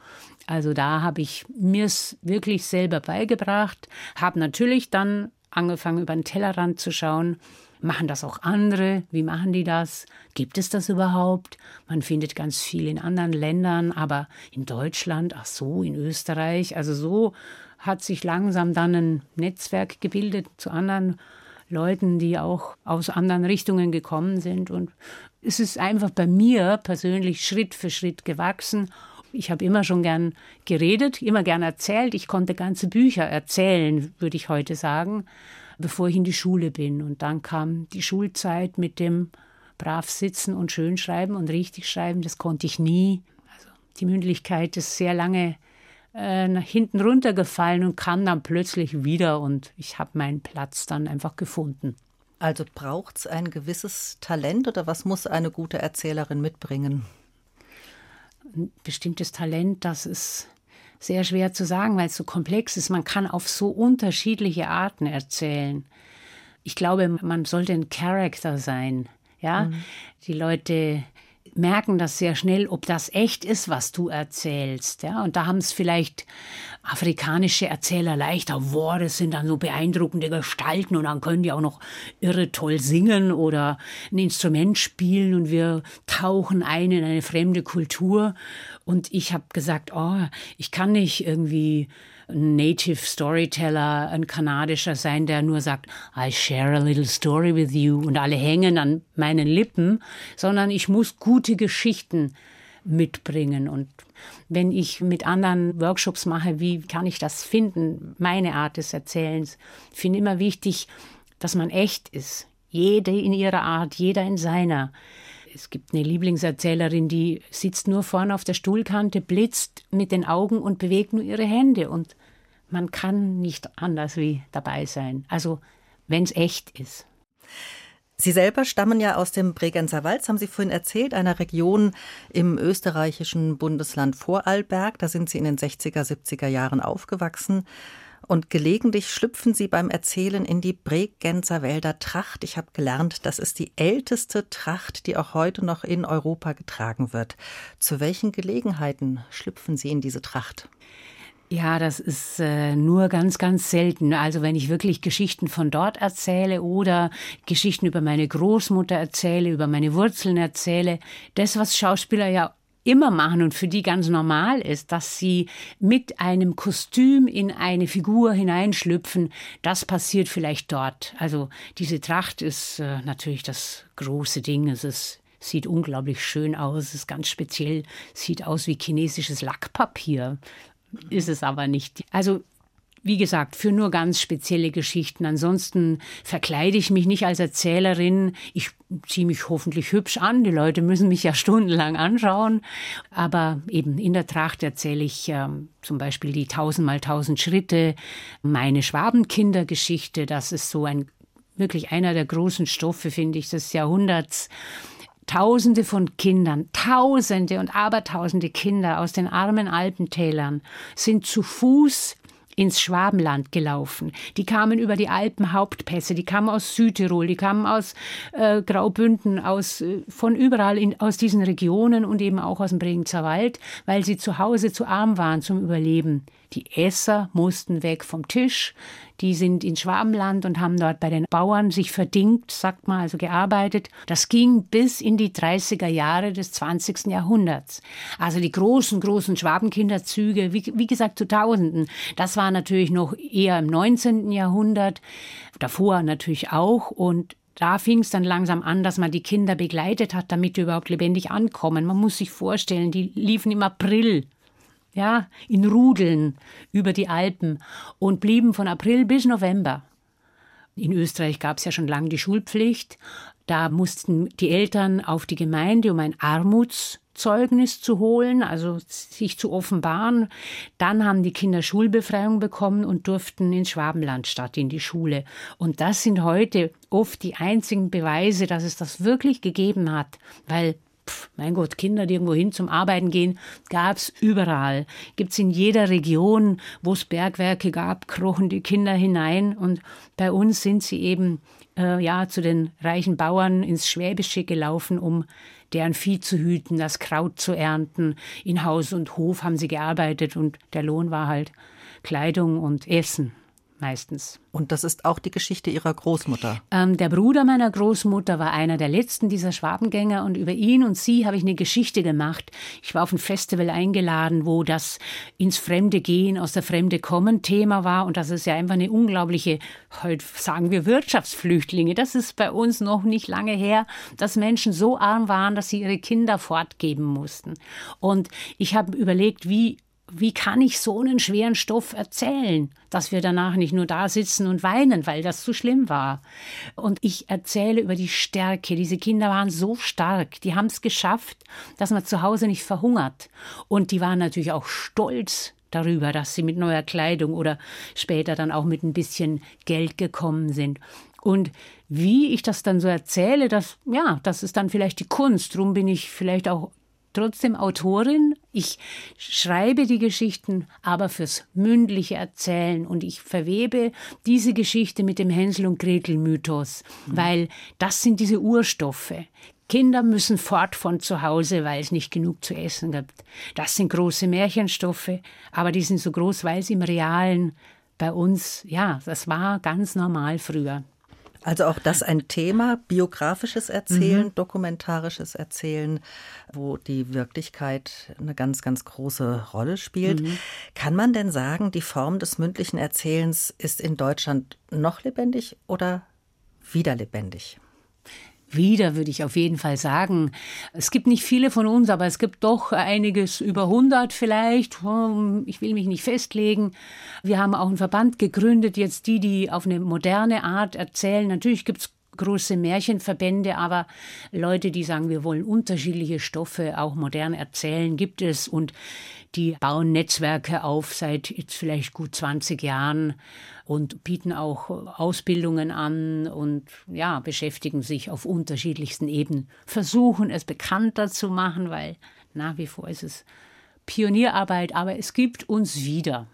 Also da habe ich mir es wirklich selber beigebracht, habe natürlich dann angefangen, über den Tellerrand zu schauen. Machen das auch andere? Wie machen die das? Gibt es das überhaupt? Man findet ganz viel in anderen Ländern, aber in Deutschland, ach so, in Österreich. Also so hat sich langsam dann ein Netzwerk gebildet zu anderen Leuten, die auch aus anderen Richtungen gekommen sind. Und es ist einfach bei mir persönlich Schritt für Schritt gewachsen. Ich habe immer schon gern geredet, immer gern erzählt. Ich konnte ganze Bücher erzählen, würde ich heute sagen, bevor ich in die Schule bin. Und dann kam die Schulzeit mit dem brav sitzen und schön schreiben und richtig schreiben. Das konnte ich nie. Also die Mündlichkeit ist sehr lange äh, nach hinten runtergefallen und kam dann plötzlich wieder und ich habe meinen Platz dann einfach gefunden. Also braucht es ein gewisses Talent oder was muss eine gute Erzählerin mitbringen? Ein bestimmtes Talent, das ist sehr schwer zu sagen, weil es so komplex ist. Man kann auf so unterschiedliche Arten erzählen. Ich glaube, man sollte ein Charakter sein. Ja, mhm. die Leute merken das sehr schnell, ob das echt ist, was du erzählst. Ja? Und da haben es vielleicht afrikanische Erzähler leichter. Boah, das sind dann so beeindruckende Gestalten und dann können die auch noch irre toll singen oder ein Instrument spielen und wir tauchen ein in eine fremde Kultur. Und ich habe gesagt, oh, ich kann nicht irgendwie Native Storyteller, ein kanadischer sein, der nur sagt, I share a little story with you und alle hängen an meinen Lippen, sondern ich muss gute Geschichten mitbringen. Und wenn ich mit anderen Workshops mache, wie kann ich das finden, meine Art des Erzählens, finde immer wichtig, dass man echt ist. Jede in ihrer Art, jeder in seiner. Es gibt eine Lieblingserzählerin, die sitzt nur vorne auf der Stuhlkante, blitzt mit den Augen und bewegt nur ihre Hände. Und man kann nicht anders wie dabei sein. Also, wenn es echt ist. Sie selber stammen ja aus dem Bregenzer Wald, haben Sie vorhin erzählt, einer Region im österreichischen Bundesland Vorarlberg. Da sind Sie in den 60er, 70er Jahren aufgewachsen. Und gelegentlich schlüpfen Sie beim Erzählen in die Bregenzer Wälder Tracht. Ich habe gelernt, das ist die älteste Tracht, die auch heute noch in Europa getragen wird. Zu welchen Gelegenheiten schlüpfen Sie in diese Tracht? Ja, das ist äh, nur ganz, ganz selten. Also wenn ich wirklich Geschichten von dort erzähle oder Geschichten über meine Großmutter erzähle, über meine Wurzeln erzähle, das, was Schauspieler ja immer machen und für die ganz normal ist, dass sie mit einem Kostüm in eine Figur hineinschlüpfen, das passiert vielleicht dort. Also diese Tracht ist äh, natürlich das große Ding. Es ist sieht unglaublich schön aus, es ist ganz speziell, sieht aus wie chinesisches Lackpapier ist es aber nicht. Also wie gesagt, für nur ganz spezielle Geschichten. Ansonsten verkleide ich mich nicht als Erzählerin. Ich ziehe mich hoffentlich hübsch an. Die Leute müssen mich ja stundenlang anschauen. Aber eben in der Tracht erzähle ich ähm, zum Beispiel die tausendmal tausend Schritte, meine Schwabenkindergeschichte. Das ist so ein wirklich einer der großen Stoffe, finde ich, des Jahrhunderts. Tausende von Kindern, Tausende und Abertausende Kinder aus den armen Alpentälern sind zu Fuß ins Schwabenland gelaufen. Die kamen über die Alpenhauptpässe, die kamen aus Südtirol, die kamen aus äh, Graubünden, aus, äh, von überall in, aus diesen Regionen und eben auch aus dem Bregenzer Wald, weil sie zu Hause zu arm waren zum Überleben. Die Esser mussten weg vom Tisch. Die sind ins Schwabenland und haben dort bei den Bauern sich verdingt, sagt man, also gearbeitet. Das ging bis in die 30er Jahre des 20. Jahrhunderts. Also die großen, großen Schwabenkinderzüge, wie, wie gesagt, zu Tausenden. Das war natürlich noch eher im 19. Jahrhundert. Davor natürlich auch. Und da fing es dann langsam an, dass man die Kinder begleitet hat, damit die überhaupt lebendig ankommen. Man muss sich vorstellen, die liefen im April ja, in Rudeln über die Alpen und blieben von April bis November. In Österreich gab es ja schon lange die Schulpflicht. Da mussten die Eltern auf die Gemeinde, um ein Armutszeugnis zu holen, also sich zu offenbaren. Dann haben die Kinder Schulbefreiung bekommen und durften ins Schwabenland statt, in die Schule. Und das sind heute oft die einzigen Beweise, dass es das wirklich gegeben hat, weil Pff, mein Gott, Kinder, die irgendwo hin zum Arbeiten gehen, gab es überall. Gibt es in jeder Region, wo es Bergwerke gab, krochen die Kinder hinein. Und bei uns sind sie eben äh, ja, zu den reichen Bauern ins Schwäbische gelaufen, um deren Vieh zu hüten, das Kraut zu ernten. In Haus und Hof haben sie gearbeitet und der Lohn war halt Kleidung und Essen meistens. Und das ist auch die Geschichte Ihrer Großmutter. Ähm, der Bruder meiner Großmutter war einer der letzten dieser Schwabengänger und über ihn und sie habe ich eine Geschichte gemacht. Ich war auf ein Festival eingeladen, wo das ins Fremde gehen, aus der Fremde kommen Thema war und das ist ja einfach eine unglaubliche, heute sagen wir Wirtschaftsflüchtlinge. Das ist bei uns noch nicht lange her, dass Menschen so arm waren, dass sie ihre Kinder fortgeben mussten. Und ich habe überlegt, wie wie kann ich so einen schweren Stoff erzählen, dass wir danach nicht nur da sitzen und weinen, weil das zu schlimm war. Und ich erzähle über die Stärke. Diese Kinder waren so stark, die haben es geschafft, dass man zu Hause nicht verhungert. Und die waren natürlich auch stolz darüber, dass sie mit neuer Kleidung oder später dann auch mit ein bisschen Geld gekommen sind. Und wie ich das dann so erzähle, das, ja, das ist dann vielleicht die Kunst. Darum bin ich vielleicht auch trotzdem Autorin. Ich schreibe die Geschichten, aber fürs mündliche Erzählen und ich verwebe diese Geschichte mit dem Hänsel und Gretel Mythos, mhm. weil das sind diese Urstoffe. Kinder müssen fort von zu Hause, weil es nicht genug zu essen gibt. Das sind große Märchenstoffe, aber die sind so groß, weil sie im Realen bei uns, ja, das war ganz normal früher. Also auch das ein Thema, biografisches Erzählen, mhm. dokumentarisches Erzählen, wo die Wirklichkeit eine ganz, ganz große Rolle spielt. Mhm. Kann man denn sagen, die Form des mündlichen Erzählens ist in Deutschland noch lebendig oder wieder lebendig? Wieder, würde ich auf jeden Fall sagen. Es gibt nicht viele von uns, aber es gibt doch einiges über 100 vielleicht. Ich will mich nicht festlegen. Wir haben auch einen Verband gegründet, jetzt die, die auf eine moderne Art erzählen. Natürlich gibt es große Märchenverbände, aber Leute, die sagen, wir wollen unterschiedliche Stoffe auch modern erzählen, gibt es und die bauen Netzwerke auf seit jetzt vielleicht gut 20 Jahren und bieten auch Ausbildungen an und ja, beschäftigen sich auf unterschiedlichsten Ebenen, versuchen es bekannter zu machen, weil nach wie vor ist es Pionierarbeit, aber es gibt uns wieder.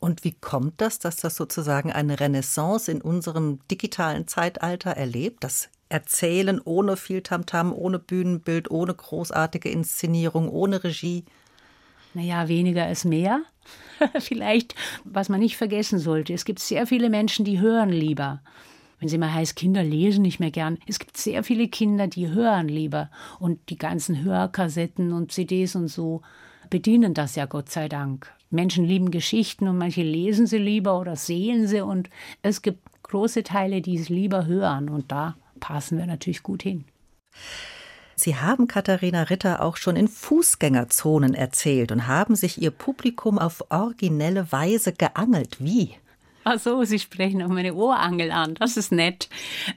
Und wie kommt das, dass das sozusagen eine Renaissance in unserem digitalen Zeitalter erlebt? Das Erzählen ohne viel Tamtam, ohne Bühnenbild, ohne großartige Inszenierung, ohne Regie? Naja, weniger ist mehr. Vielleicht, was man nicht vergessen sollte. Es gibt sehr viele Menschen, die hören lieber. Wenn sie mal heißt, Kinder lesen nicht mehr gern. Es gibt sehr viele Kinder, die hören lieber. Und die ganzen Hörkassetten und CDs und so bedienen das ja Gott sei Dank. Menschen lieben Geschichten und manche lesen sie lieber oder sehen sie und es gibt große Teile, die es lieber hören und da passen wir natürlich gut hin. Sie haben Katharina Ritter auch schon in Fußgängerzonen erzählt und haben sich ihr Publikum auf originelle Weise geangelt. Wie? Ach so, Sie sprechen auf meine Ohrangel an. Das ist nett.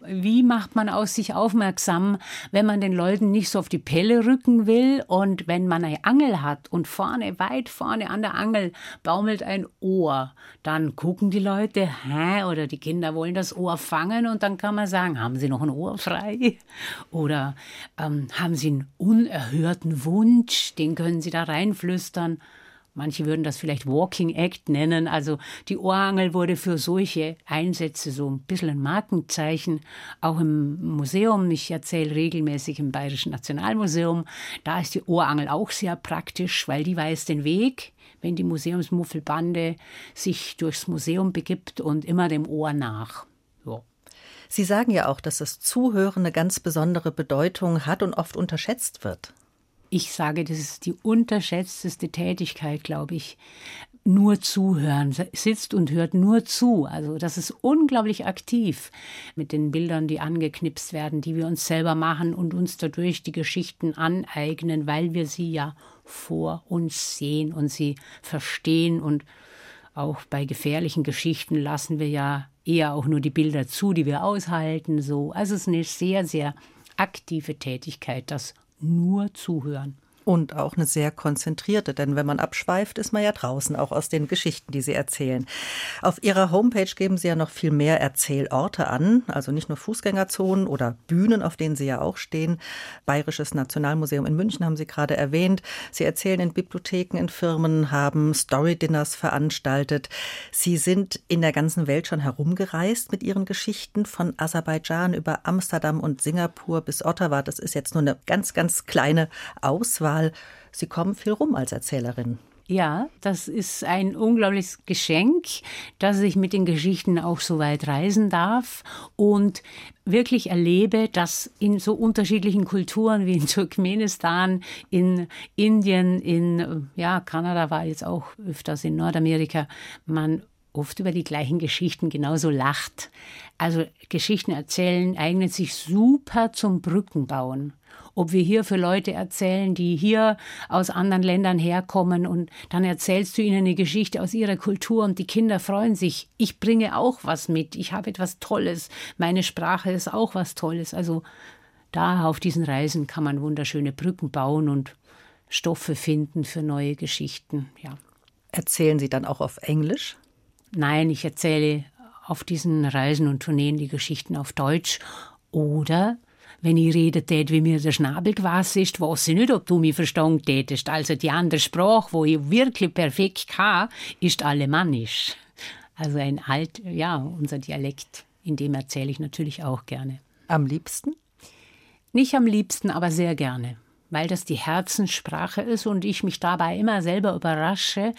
Wie macht man aus sich aufmerksam, wenn man den Leuten nicht so auf die Pelle rücken will und wenn man eine Angel hat und vorne, weit vorne an der Angel baumelt ein Ohr, dann gucken die Leute, hä, oder die Kinder wollen das Ohr fangen und dann kann man sagen, haben Sie noch ein Ohr frei? Oder ähm, haben Sie einen unerhörten Wunsch, den können Sie da reinflüstern. Manche würden das vielleicht Walking Act nennen. Also die Ohrangel wurde für solche Einsätze so ein bisschen ein Markenzeichen. Auch im Museum, ich erzähle regelmäßig im Bayerischen Nationalmuseum, da ist die Ohrangel auch sehr praktisch, weil die weiß den Weg, wenn die Museumsmuffelbande sich durchs Museum begibt und immer dem Ohr nach. So. Sie sagen ja auch, dass das Zuhören eine ganz besondere Bedeutung hat und oft unterschätzt wird. Ich sage, das ist die unterschätzteste Tätigkeit, glaube ich. Nur zuhören, sitzt und hört nur zu. Also das ist unglaublich aktiv mit den Bildern, die angeknipst werden, die wir uns selber machen und uns dadurch die Geschichten aneignen, weil wir sie ja vor uns sehen und sie verstehen. Und auch bei gefährlichen Geschichten lassen wir ja eher auch nur die Bilder zu, die wir aushalten. So, also es ist eine sehr, sehr aktive Tätigkeit, das nur zuhören. Und auch eine sehr konzentrierte, denn wenn man abschweift, ist man ja draußen, auch aus den Geschichten, die Sie erzählen. Auf Ihrer Homepage geben Sie ja noch viel mehr Erzählorte an, also nicht nur Fußgängerzonen oder Bühnen, auf denen Sie ja auch stehen. Bayerisches Nationalmuseum in München haben Sie gerade erwähnt. Sie erzählen in Bibliotheken, in Firmen, haben Story-Dinners veranstaltet. Sie sind in der ganzen Welt schon herumgereist mit Ihren Geschichten, von Aserbaidschan über Amsterdam und Singapur bis Ottawa. Das ist jetzt nur eine ganz, ganz kleine Auswahl. Auswahl. Sie kommen viel rum als Erzählerin. Ja, das ist ein unglaubliches Geschenk, dass ich mit den Geschichten auch so weit reisen darf und wirklich erlebe, dass in so unterschiedlichen Kulturen wie in Turkmenistan, in Indien, in ja, Kanada war jetzt auch öfters in Nordamerika, man oft über die gleichen Geschichten genauso lacht. Also Geschichten erzählen eignet sich super zum Brückenbauen ob wir hier für Leute erzählen, die hier aus anderen Ländern herkommen und dann erzählst du ihnen eine Geschichte aus ihrer Kultur und die Kinder freuen sich. Ich bringe auch was mit. Ich habe etwas Tolles. Meine Sprache ist auch was Tolles. Also da auf diesen Reisen kann man wunderschöne Brücken bauen und Stoffe finden für neue Geschichten. Ja. Erzählen Sie dann auch auf Englisch? Nein, ich erzähle auf diesen Reisen und Tourneen die Geschichten auf Deutsch. Oder wenn ich rede tät, wie mir der Schnabel gewachsen ist, weiß ich nicht, ob du mich verstanden tätest. Also die andere Sprache, wo ich wirklich perfekt kann, ist Alemannisch. Also ein alt, ja, unser Dialekt, in dem erzähle ich natürlich auch gerne. Am liebsten? Nicht am liebsten, aber sehr gerne weil das die Herzenssprache ist und ich mich dabei immer selber überrasche,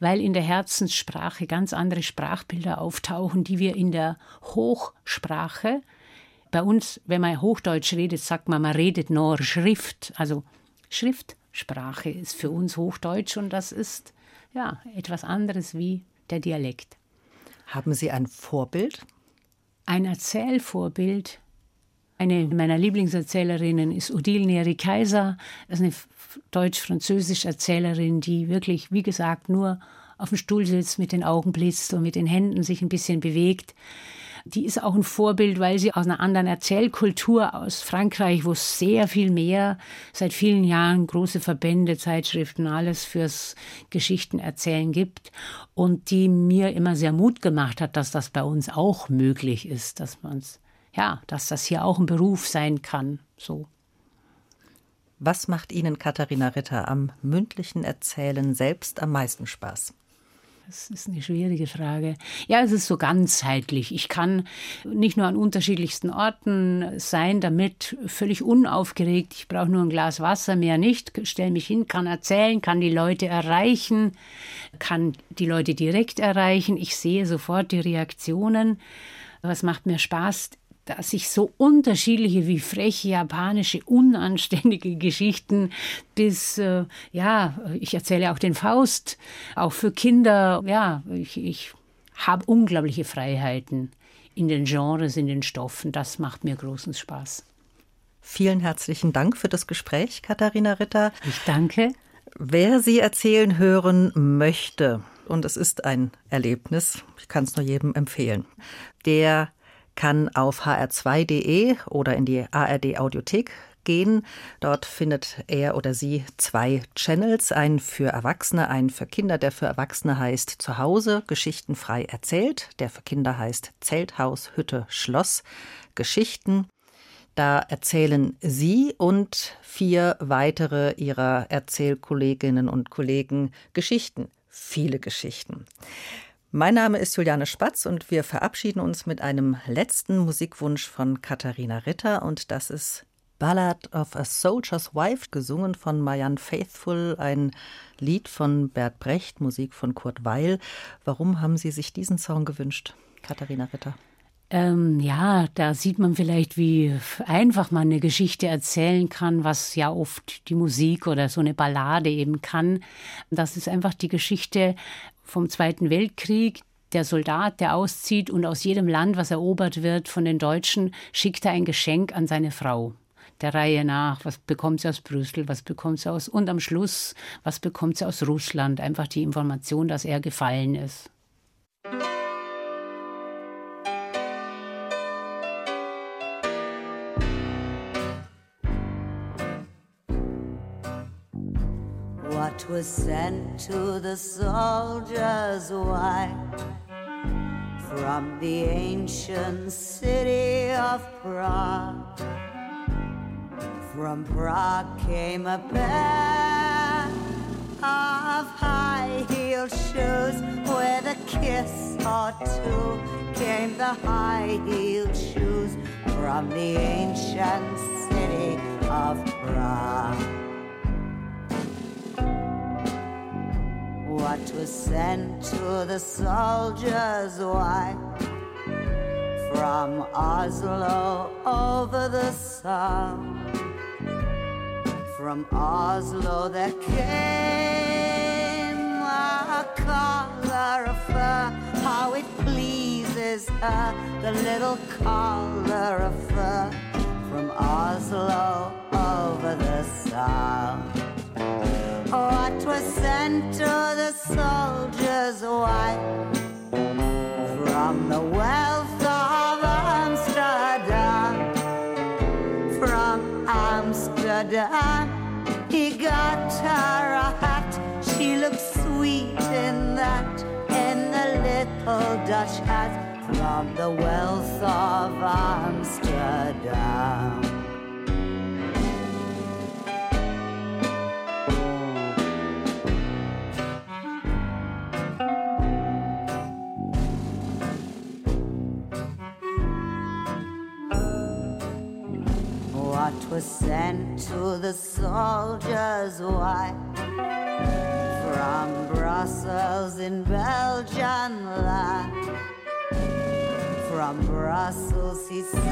weil in der Herzenssprache ganz andere Sprachbilder auftauchen, die wir in der Hochsprache, bei uns, wenn man Hochdeutsch redet, sagt man, man redet nur Schrift, also Schriftsprache ist für uns Hochdeutsch und das ist ja etwas anderes wie der Dialekt. Haben Sie ein Vorbild? Ein Erzählvorbild eine meiner Lieblingserzählerinnen ist Odile Neri Kaiser. Das ist eine deutsch-französische Erzählerin, die wirklich, wie gesagt, nur auf dem Stuhl sitzt, mit den Augen blitzt und mit den Händen sich ein bisschen bewegt. Die ist auch ein Vorbild, weil sie aus einer anderen Erzählkultur aus Frankreich, wo sehr viel mehr, seit vielen Jahren große Verbände, Zeitschriften, alles fürs Geschichtenerzählen gibt und die mir immer sehr Mut gemacht hat, dass das bei uns auch möglich ist, dass man es ja, dass das hier auch ein Beruf sein kann. So. Was macht Ihnen, Katharina Ritter, am mündlichen Erzählen selbst am meisten Spaß? Das ist eine schwierige Frage. Ja, es ist so ganzheitlich. Ich kann nicht nur an unterschiedlichsten Orten sein, damit völlig unaufgeregt. Ich brauche nur ein Glas Wasser, mehr nicht. Stelle mich hin, kann erzählen, kann die Leute erreichen, kann die Leute direkt erreichen. Ich sehe sofort die Reaktionen. Was macht mir Spaß? Dass ich so unterschiedliche wie freche japanische unanständige Geschichten bis äh, ja ich erzähle auch den Faust auch für Kinder ja ich, ich habe unglaubliche Freiheiten in den Genres in den Stoffen. Das macht mir großen Spaß. Vielen herzlichen Dank für das Gespräch Katharina Ritter. Ich danke. Wer Sie erzählen hören möchte und es ist ein Erlebnis ich kann es nur jedem empfehlen der kann auf hr2.de oder in die ARD Audiothek gehen. Dort findet er oder sie zwei Channels, einen für Erwachsene, einen für Kinder. Der für Erwachsene heißt Zuhause, Geschichten frei erzählt. Der für Kinder heißt Zelthaus, Hütte, Schloss, Geschichten. Da erzählen Sie und vier weitere Ihrer Erzählkolleginnen und Kollegen Geschichten, viele Geschichten. Mein Name ist Juliane Spatz und wir verabschieden uns mit einem letzten Musikwunsch von Katharina Ritter und das ist Ballad of a Soldier's Wife, gesungen von Marianne Faithful, ein Lied von Bert Brecht, Musik von Kurt Weil. Warum haben Sie sich diesen Song gewünscht, Katharina Ritter? Ähm, ja, da sieht man vielleicht, wie einfach man eine Geschichte erzählen kann, was ja oft die Musik oder so eine Ballade eben kann. Das ist einfach die Geschichte vom Zweiten Weltkrieg. Der Soldat, der auszieht und aus jedem Land, was erobert wird von den Deutschen, schickt er ein Geschenk an seine Frau. Der Reihe nach, was bekommt sie aus Brüssel, was bekommt sie aus, und am Schluss, was bekommt sie aus Russland? Einfach die Information, dass er gefallen ist. Was sent to the soldier's wife from the ancient city of Prague. From Prague came a pair of high-heeled shoes with a kiss or two. Came the high-heeled shoes from the ancient city of Prague. What was sent to the soldier's wife from Oslo over the sun. From Oslo there came a collar of fur, how it pleases her, the little collar of fur from Oslo over the sun. What was sent to from the wealth of Amsterdam? From Amsterdam, he got her a hat. She looked sweet in that, in the little Dutch hat from the wealth of Amsterdam. Was sent to the soldiers' wife from Brussels in Belgian land? From Brussels he sent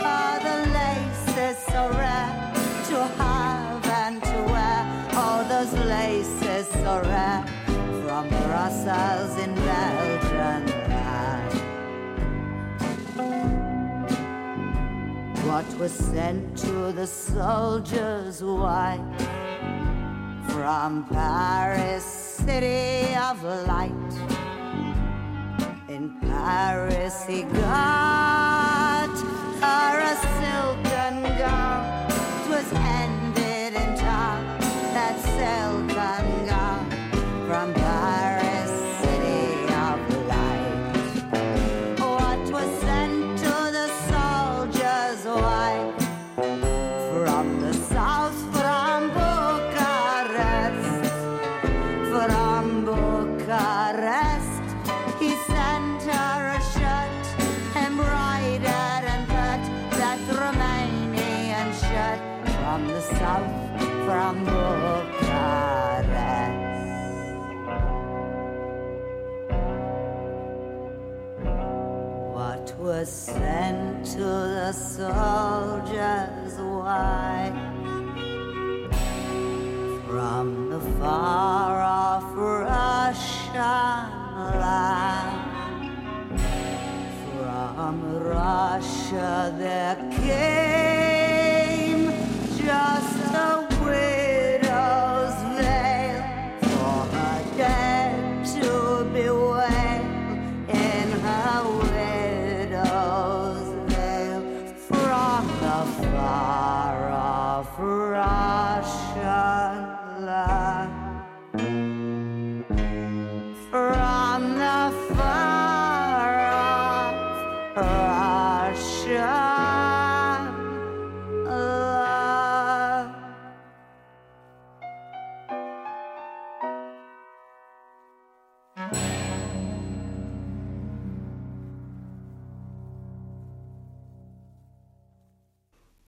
all the laces so rare to have and to wear. All those laces so rare from Brussels in Belgian land. What was sent to the soldiers' wife from Paris, city of light? In Paris he got her a silken gown. 'Twas ended in town, that silken gown from soldiers' wife? from the far off Russian land. From Russia there came